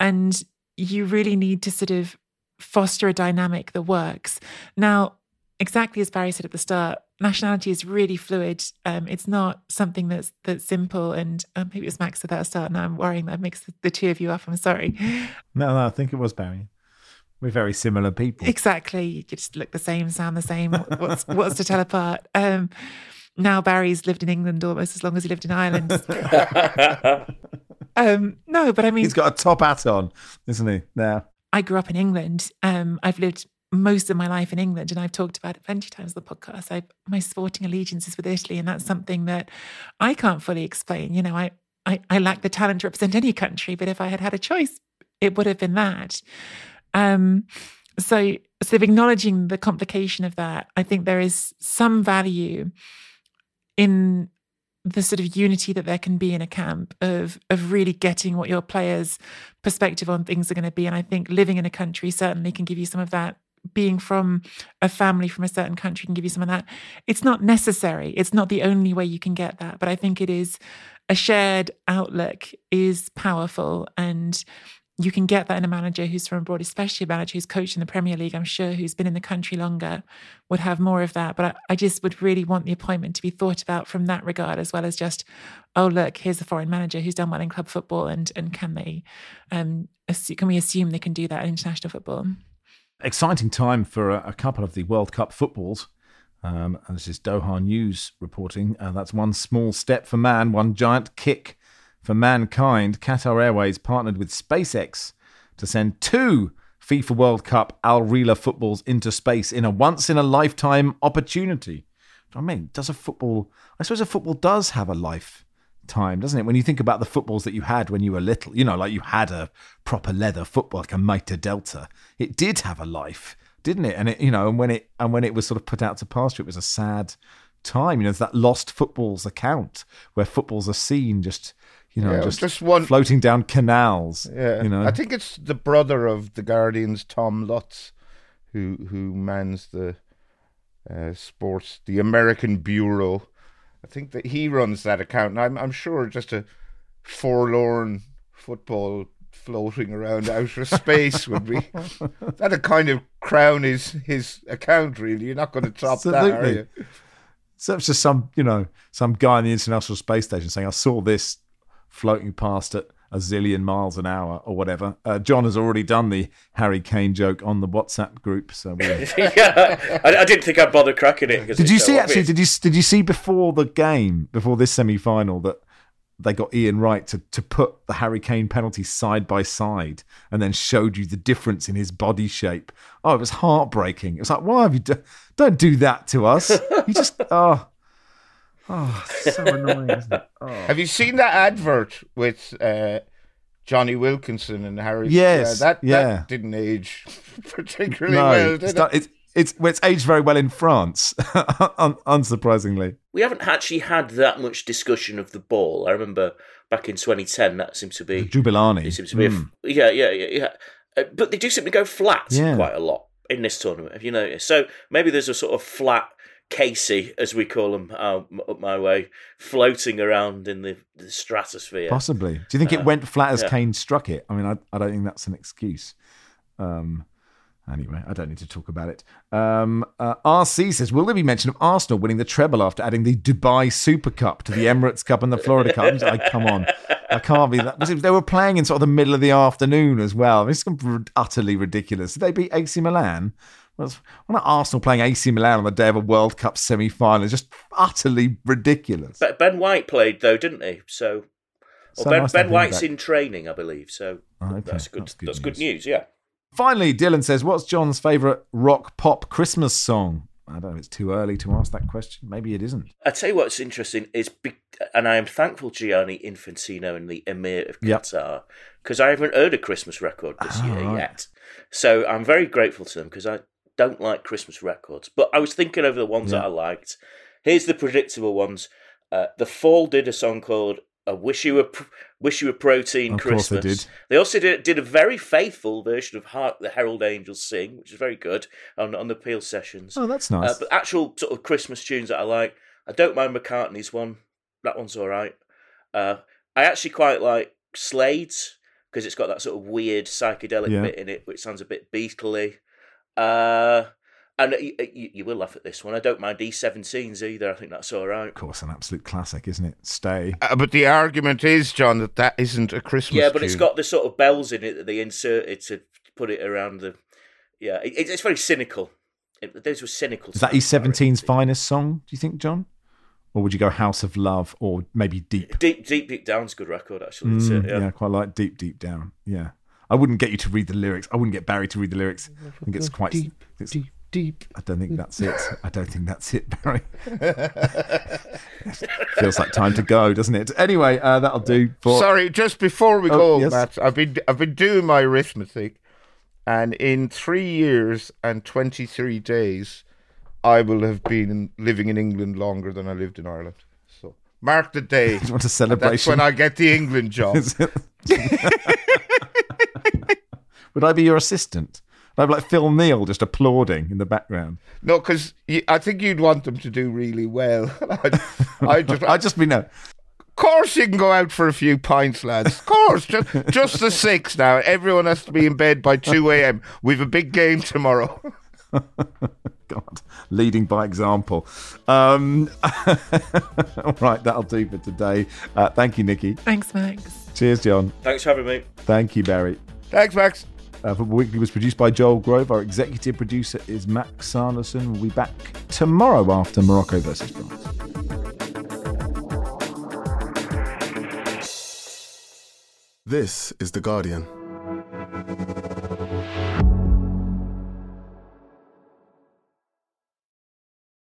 Speaker 5: And you really need to sort of foster a dynamic that works. Now, exactly as Barry said at the start, nationality is really fluid. Um, it's not something that's that's simple. And um, maybe it was Max at that start. Now I'm worrying that makes the, the two of you up. I'm sorry.
Speaker 1: No, no, I think it was Barry. We're very similar people.
Speaker 5: Exactly. You just look the same, sound the same. What's what's to tell apart? Um, now Barry's lived in England almost as long as he lived in Ireland. um, no, but I mean,
Speaker 1: he's got a top hat on, isn't he? Now
Speaker 5: I grew up in England. Um, I've lived most of my life in England, and I've talked about it plenty of times on the podcast. I, my sporting allegiance is with Italy, and that's something that I can't fully explain. You know, I, I, I lack the talent to represent any country, but if I had had a choice, it would have been that. Um, so, of acknowledging the complication of that, I think there is some value in the sort of unity that there can be in a camp of of really getting what your players' perspective on things are going to be. And I think living in a country certainly can give you some of that. Being from a family from a certain country can give you some of that. It's not necessary. It's not the only way you can get that, but I think it is a shared outlook is powerful and you can get that in a manager who's from abroad, especially a manager who's coached in the Premier League, I'm sure, who's been in the country longer, would have more of that. But I, I, just would really want the appointment to be thought about from that regard, as well as just, oh, look, here's a foreign manager who's done well in club football, and and can they, um, can we assume they can do that in international football?
Speaker 1: Exciting time for a, a couple of the World Cup footballs. Um, and this is Doha News reporting. Uh, that's one small step for man, one giant kick for mankind, Qatar Airways partnered with SpaceX to send two FIFA World Cup Al Rihla footballs into space in a once in a lifetime opportunity. I mean, does a football, I suppose a football does have a lifetime, doesn't it? When you think about the footballs that you had when you were little, you know, like you had a proper leather football, like a Mitre Delta, it did have a life, didn't it? And it, you know, and when it, and when it was sort of put out to pasture, it was a sad time. You know, it's that lost footballs account where footballs are seen just you know, yeah, just, just one floating down canals.
Speaker 2: Yeah,
Speaker 1: you know.
Speaker 2: I think it's the brother of the Guardian's Tom Lutz, who who mans the uh, sports, the American Bureau. I think that he runs that account, and I'm I'm sure just a forlorn football floating around outer space would be that a kind of crown his his account. Really, you're not going to top Absolutely. that, are you?
Speaker 1: So it's just some, you know, some guy in the International Space Station saying, "I saw this floating past at a zillion miles an hour or whatever. Uh, John has already done the Harry Kane joke on the WhatsApp group. So
Speaker 3: yeah, I, I, didn't think I'd bother cracking it.
Speaker 1: Did you see so actually? Did you did you see before the game, before this semi final, that they got Ian Wright to to put the Harry Kane penalty side by side and then showed you the difference in his body shape. Oh, it was heartbreaking. It was like, why have you? Do- don't do that to us. You just oh. Oh, so annoying, isn't it? Oh.
Speaker 2: Have you seen that advert with uh, Jonny Wilkinson and Harry?
Speaker 1: Yes,
Speaker 2: that,
Speaker 1: yeah.
Speaker 2: that didn't age particularly no, well, did
Speaker 1: it's, not, it's, it's, it's aged very well in France, un- unsurprisingly.
Speaker 3: We haven't actually had that much discussion of the ball. I remember back in 2010, that seems to be
Speaker 1: Jabulani.
Speaker 3: It seems to be, mm. a, yeah, yeah, yeah, yeah. Uh, but they do seem to go flat yeah. quite a lot in this tournament. Have you noticed? So maybe there's a sort of flat Casey, as we call him uh, up my way, floating around in the, the stratosphere.
Speaker 1: Possibly. Do you think uh, it went flat as yeah. Kane struck it? I mean, I, I don't think that's an excuse. Um, anyway, I don't need to talk about it. Um, uh, RC says, will there be mention of Arsenal winning the treble after adding the Dubai Super Cup to the Emirates Cup and the Florida Cup? like, come on. I can't be that. They were playing in sort of the middle of the afternoon as well. It's utterly ridiculous. Did they beat AC Milan? Why not Arsenal playing AC Milan on the day of a World Cup semi final? It's just utterly ridiculous.
Speaker 3: But Ben White played though, didn't he? So, well, so Ben, nice Ben White's in training, I believe. So oh, okay. that's good. That's good, that's good news. Yeah.
Speaker 1: Finally, Dylan says, "What's John's favourite rock pop Christmas song?" I don't know. It's too early to ask that question. Maybe it isn't.
Speaker 3: I tell you what's interesting is, and I am thankful Gianni Infantino and the Emir of Qatar because yep. I haven't heard a Christmas record this oh, year right. yet. So I'm very grateful to them because I don't like Christmas records, but I was thinking over the ones yeah. that I liked. Here's the predictable ones. Uh, the Fall did a song called "I Wish You Were Wish You Were Protein of Christmas."
Speaker 1: They, did.
Speaker 3: they also did, did a very faithful version of "Hark the Herald Angels Sing," which is very good on on the Peel sessions.
Speaker 1: Oh, that's nice.
Speaker 3: Uh, but actual sort of Christmas tunes that I like, I don't mind McCartney's one. That one's all right. Uh, I actually quite like Slade's because it's got that sort of weird psychedelic yeah. bit in it, which sounds a bit Beatley. Uh, and you, you, will laugh at this one. I don't mind E17s either. I think that's all right.
Speaker 1: Of course, an absolute classic, isn't it? Stay.
Speaker 2: Uh, but the argument is, John, that that isn't a Christmas.
Speaker 3: Yeah, but
Speaker 2: tune.
Speaker 3: it's got the sort of bells in it that they inserted to put it around the. Yeah, it, it's very cynical. It, those were cynical.
Speaker 1: Is that E17's finest song? Do you think, John? Or would you go House of Love or maybe Deep?
Speaker 3: Deep, Deep, Deep Down's a good record, actually.
Speaker 1: Mm, yeah. yeah, quite like Deep, Deep Down. Yeah. I wouldn't get you to read the lyrics. I wouldn't get Barry to read the lyrics. I think it's quite
Speaker 2: deep,
Speaker 1: it's,
Speaker 2: deep, deep.
Speaker 1: I don't think that's it. I don't think that's it, Barry. Feels like time to go, doesn't it? Anyway, uh, that'll do. For...
Speaker 2: Sorry, just before we oh, go, yes? Matt, I've been I've been doing my arithmetic, and in three years and twenty three days, I will have been living in England longer than I lived in Ireland. So mark the day.
Speaker 1: want a celebration?
Speaker 2: That's when I get the England job.
Speaker 1: Would I be your assistant? I'd have like Phil Neal just applauding in the background.
Speaker 2: No, because I think you'd want them to do really well. I,
Speaker 1: I just, I just be no.
Speaker 2: Of course you can go out for a few pints, lads. Of course, just, just the six now. Everyone has to be in bed by 2 a.m. We've a big game tomorrow.
Speaker 1: God, leading by example. Um, all right, that'll do for today. Uh, thank you, Nicky.
Speaker 5: Thanks, Max.
Speaker 1: Cheers, John.
Speaker 3: Thanks for having me.
Speaker 1: Thank you, Barry.
Speaker 2: Thanks, Max.
Speaker 1: Uh, Football Weekly was produced by Joel Grove. Our executive producer is Max Sanderson. We'll be back tomorrow after Morocco versus France.
Speaker 8: This is The Guardian.